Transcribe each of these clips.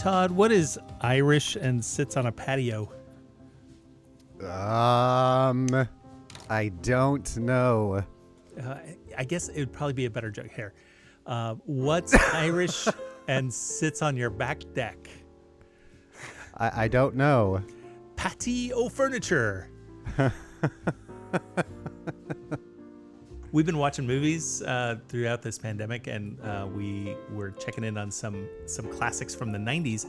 Todd, what is Irish and sits on a patio? Um, I don't know. Uh, I guess it would probably be a better joke here. Uh, what's Irish and sits on your back deck? I, I don't know. Patio furniture. We've been watching movies uh, throughout this pandemic, and uh, we were checking in on some some classics from the '90s.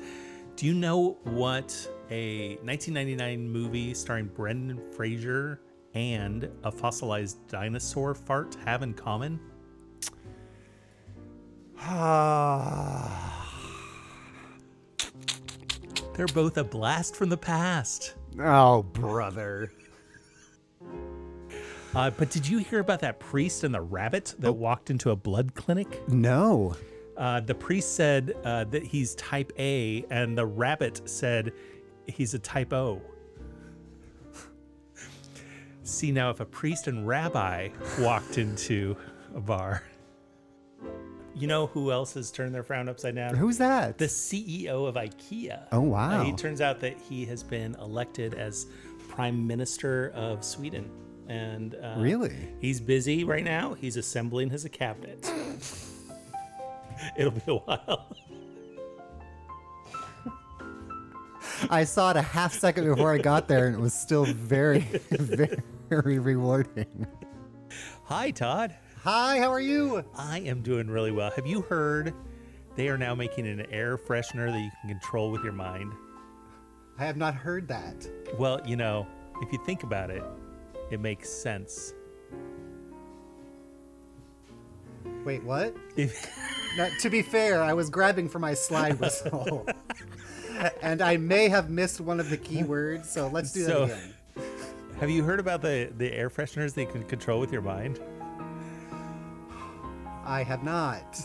Do you know what a 1999 movie starring Brendan Fraser and a fossilized dinosaur fart have in common? They're both a blast from the past. oh, brother. Uh, but did you hear about that priest and the rabbit that walked into a blood clinic? No. Uh, the priest said uh, that he's type A, and the rabbit said he's a type O. See, now if a priest and rabbi walked into a bar, you know who else has turned their frown upside down? Who's that? The CEO of IKEA. Oh, Uh, wow. he turns out that he has been elected as prime minister of Sweden. And uh, Really? he's busy right now. He's assembling his cabinet. It'll be a while. I saw it a half second before I got there, and it was still very, very rewarding. Hi, Todd. Hi, how are you? I am doing really well. Have you heard they are now making an air freshener that you can control with your mind? I have not heard that. Well, you know, if you think about it, it makes sense. Wait, what? Now, to be fair, I was grabbing for my slide whistle. and I may have missed one of the key words, so let's do So- that again. have you heard about the, the air fresheners that you can control with your mind? I have not.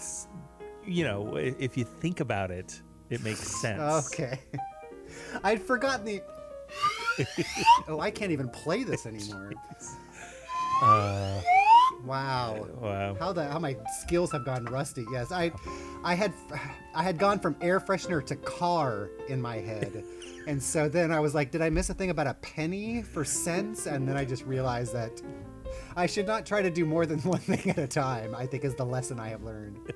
You know, if you think about it, it makes sense. Okay. I'd forgotten the. oh, I can't even play this anymore. Uh, Wow. wow. How the how my skills have gone rusty. Yes, I, I had, I had gone from air freshener to car in my head, and so then I was like, did I miss a thing about a penny for cents? And then I just realized that I should not try to do more than one thing at a time. I think is the lesson I have learned.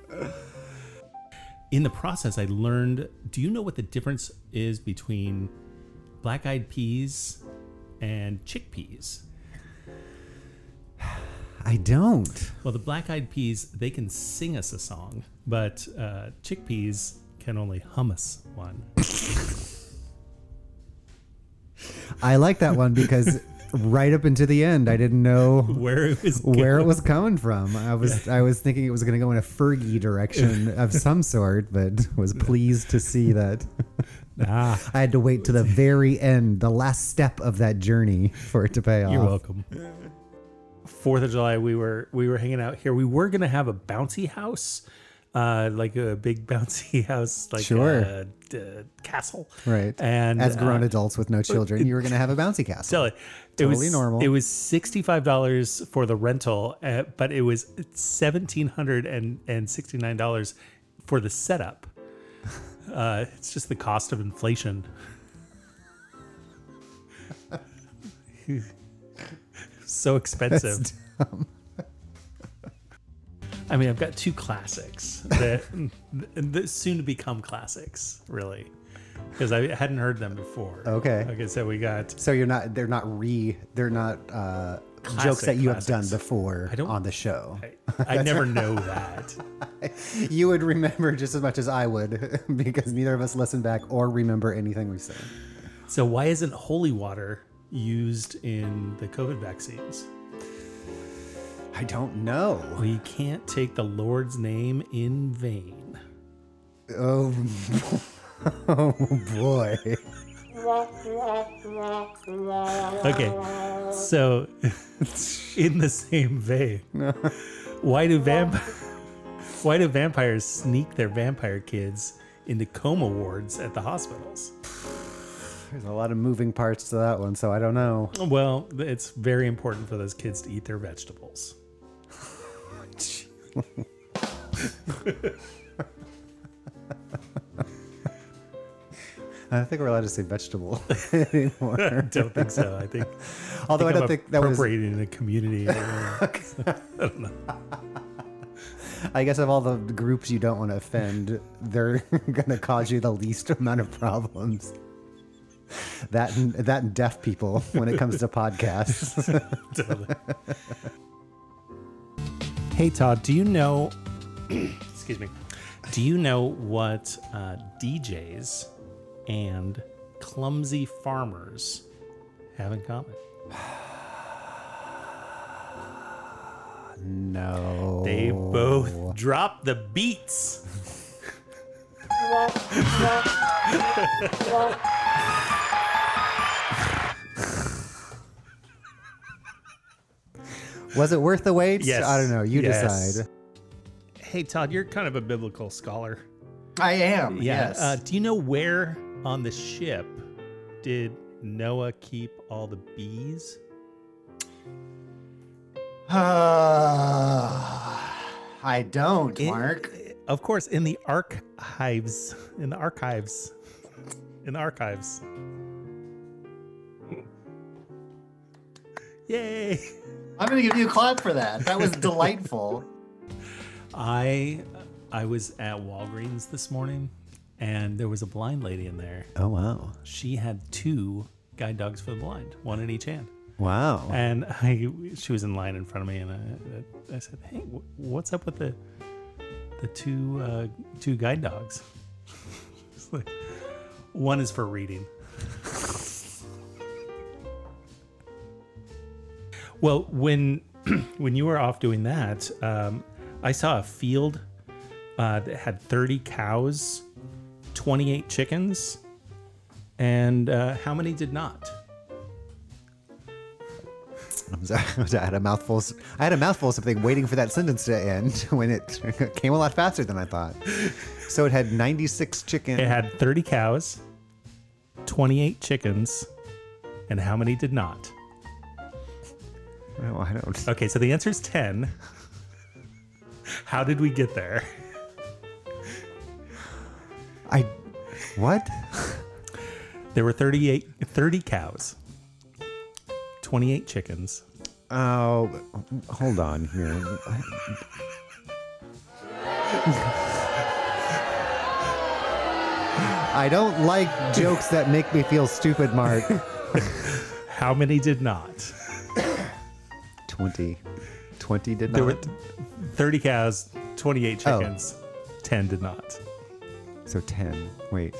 In the process, I learned do you know what the difference is between black eyed peas and chickpeas? I don't. Well, the black eyed peas, they can sing us a song, but uh, chickpeas can only hum us one. I like that one because right up into the end, I didn't know Where it was where it was coming from. I was I was thinking it was going to go in a Fergie direction of some sort, but was pleased to see that Ah, I had to wait to the very end, the last step of that journey for it to pay off. you're welcome. Fourth of July, we were we were hanging out here. We were gonna have a bouncy house, uh, like a big bouncy house, like Sure. a, a castle, Right. And As grown uh, adults with no children, you were going to have a bouncy castle. Tell it. It Totally was normal. It was sixty five dollars for the rental, uh, but it was seventeen hundred and sixty nine dollars for the setup. Uh, it's just the cost of inflation. so expensive. I mean, I've got two classics that, that soon to become classics, really, because I hadn't heard them before. Okay. Like I said, we got So you're not they're not re they're not uh, jokes that you have done before on the show. I, I never know that. You would remember just as much as I would because neither of us listen back or remember anything we said. So why isn't holy water used in the COVID vaccines? I don't know. Well, you can't take the Lord's name in vain. Oh, oh boy. Okay, so in the same vein, why do vamp why do vampires sneak their vampire kids into coma wards at the hospitals? There's a lot of moving parts to that one, so I don't know. Well, it's very important for those kids to eat their vegetables. I don't think we're allowed to say vegetable anymore. I don't think so. I think. Although I, I'm don't think that was. appropriating a community. I guess of all the groups you don't want to offend, they're gonna cause you the least amount of problems. That and, that and deaf people when it comes to podcasts. Totally. Hey Todd, do you know? excuse me. Do you know what uh, DJs and clumsy farmers have in common? no. They both drop the beats. Was it worth the wait? Yes. I don't know. You Yes. decide. Hey Todd, you're kind of a biblical scholar. I am. Yeah. Yes. Uh, do you know where on the ship did Noah keep all the bees? I don't, In- Mark. Of course, in the archives. In the archives. In the archives. Yay! I'm going to give you a clap for that. That was delightful. I I was at Walgreens this morning, and there was a blind lady in there. Oh wow. She had two guide dogs for the blind, one in each hand. Wow. And I, she was in line in front of me, and I, I said, "Hey, what's up with the the two uh, two guide dogs?" Like, one is for reading. Well, when when you were off doing that, um, I saw a field uh, that had thirty cows, twenty eight chickens, and uh, how many did not? I'm sorry, I had a mouthful. of- I had a mouthful of something waiting for that sentence to end when it came a lot faster than I thought. So it had 96 chickens. It had 30 cows, 28 chickens, and how many did not? Oh, I don't. Okay, so the answer is 10. How did we get there? I. What? There were 38 30 cows, 28 chickens. Oh, hold on here. I don't like jokes that make me feel stupid, Mark. How many did not? 20. 20 did There not. were 30 cows, 28 Oh. chickens, 10 did not. So 10. Wait.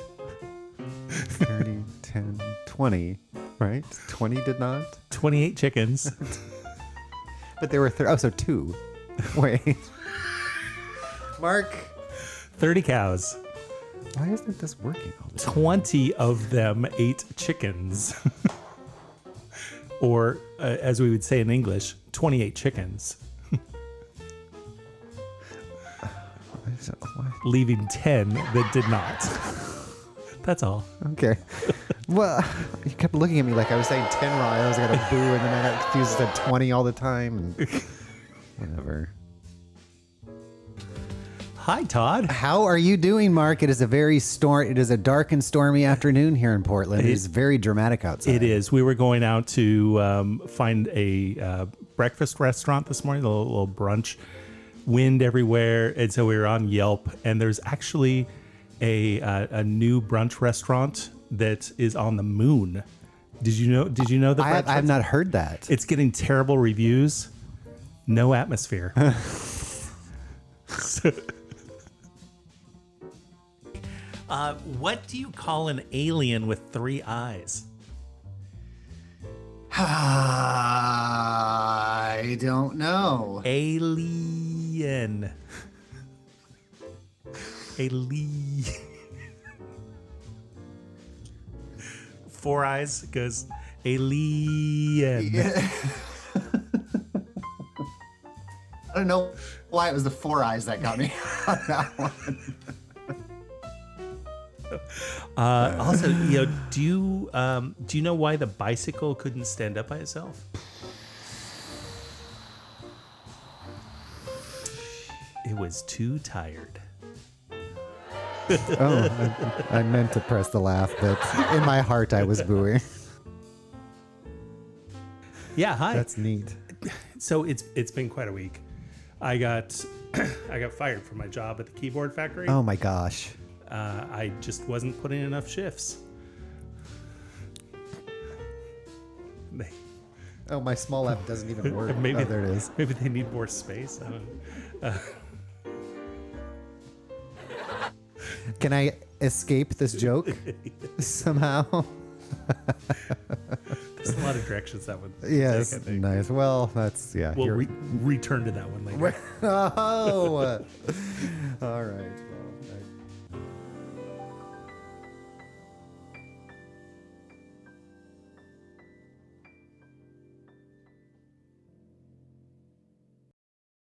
30, 10, 20, right? 20 did not? 28 chickens, But there were, th- oh, so two. Wait. Mark. 30 cows, Why isn't this working? all the time? 20 of them ate chickens. or, uh, as we would say in English, 28 chickens, Why is it- why- leaving 10 that did not. That's all. Okay. Well, you kept looking at me like I was saying 10 wrong. I was going to boo, and then I got confused and said 20 all the time. And whatever. Hi, Todd. How are you doing, Mark? It is a very storm. It is a dark and stormy afternoon here in Portland. It is very dramatic outside. It is. We were going out to um, find a uh, breakfast restaurant this morning, a little, little brunch. Wind everywhere, and so we were on Yelp, and there's actually a uh, a new brunch restaurant that is on the moon. Did you know? Did you know that? I have, I have not heard that. It's getting terrible reviews. No atmosphere. So- uh, what do you call an alien with three eyes? I don't know. Alien. Alien. Four eyes goes alien. I don't know why it was the four eyes that got me on that one. Uh, also, you know, do you um, do you know why the bicycle couldn't stand up by itself? It was too tired. oh, I, I meant to press the laugh, but in my heart I was booing. Yeah, hi. That's neat. so it's it's been quite a week. I got I got fired from my job at the keyboard factory. Oh my gosh. Uh, I just wasn't putting enough shifts. They, Oh, my small app doesn't even work. maybe oh, there it is. Maybe they need more space. I don't know. Can I escape this joke somehow? There's a lot of directions that would. yes. take, Nice. Well, that's yeah. We'll re- return to that one later. oh. All right.